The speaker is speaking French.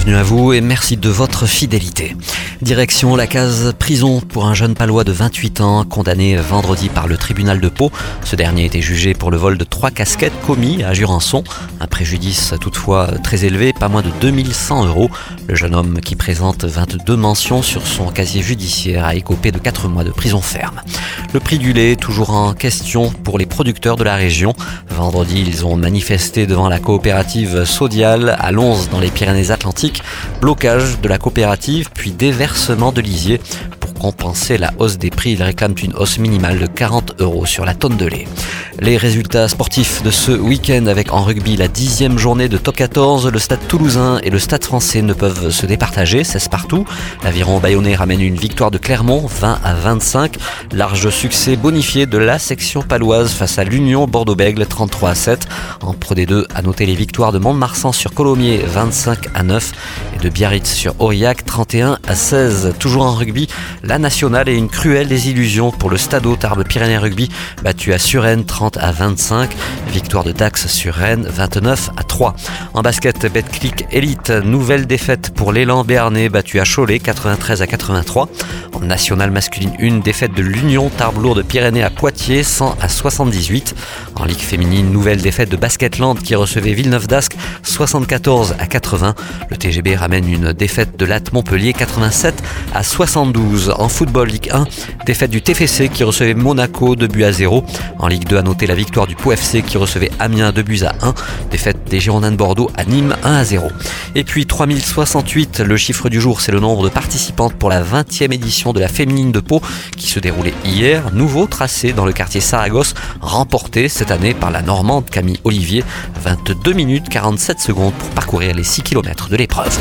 Bienvenue à vous et merci de votre fidélité. Direction la case prison pour un jeune palois de 28 ans condamné vendredi par le tribunal de Pau. Ce dernier était jugé pour le vol de trois casquettes commis à Jurançon. Un préjudice toutefois très élevé, pas moins de 2100 euros. Le jeune homme qui présente 22 mentions sur son casier judiciaire a écopé de 4 mois de prison ferme. Le prix du lait toujours en question pour les producteurs de la région. Vendredi, ils ont manifesté devant la coopérative Sodial à Lons dans les Pyrénées-Atlantiques. Blocage de la coopérative puis déversement de lisier compenser la hausse des prix. Ils réclament une hausse minimale de 40 euros sur la tonne de lait. Les résultats sportifs de ce week-end avec en rugby la dixième journée de top 14, le stade toulousain et le stade français ne peuvent se départager, 16 partout. L'aviron bayonnais ramène une victoire de Clermont, 20 à 25. Large succès bonifié de la section paloise face à l'Union Bordeaux-Bègle, 33 à 7. En Pro D2, à noter les victoires de Mont-de-Marsan sur Colomiers, 25 à 9 et de Biarritz sur Aurillac, 31 à 16. Toujours en rugby, la nationale et une cruelle désillusion pour le Stade Tarbes Pyrénées Rugby battu à Suresnes 30 à 25. Victoire de Dax sur Rennes 29 à 3. En basket, Betclic Elite, nouvelle défaite pour l'élan béarnais battu à Cholet 93 à 83. En nationale masculine, une défaite de l'Union Tarbes Lourdes Pyrénées à Poitiers 100 à 78. En Ligue féminine, nouvelle défaite de Basketland qui recevait Villeneuve d'Ascq 74 à 80. Le TGB ramène une défaite de Latte Montpellier 87 à 72. En football Ligue 1, défaite du TFC qui recevait Monaco 2 buts à 0. En Ligue 2, à noter la victoire du Pau FC qui recevait Amiens 2 buts à 1. Défaite des Girondins de Bordeaux à Nîmes 1 à 0. Et puis 3068, le chiffre du jour, c'est le nombre de participantes pour la 20e édition de la Féminine de Pau qui se déroulait hier. Nouveau tracé dans le quartier Saragosse, remporté cette année par la Normande Camille Olivier. 22 minutes 47 secondes pour parcourir les 6 km de l'épreuve.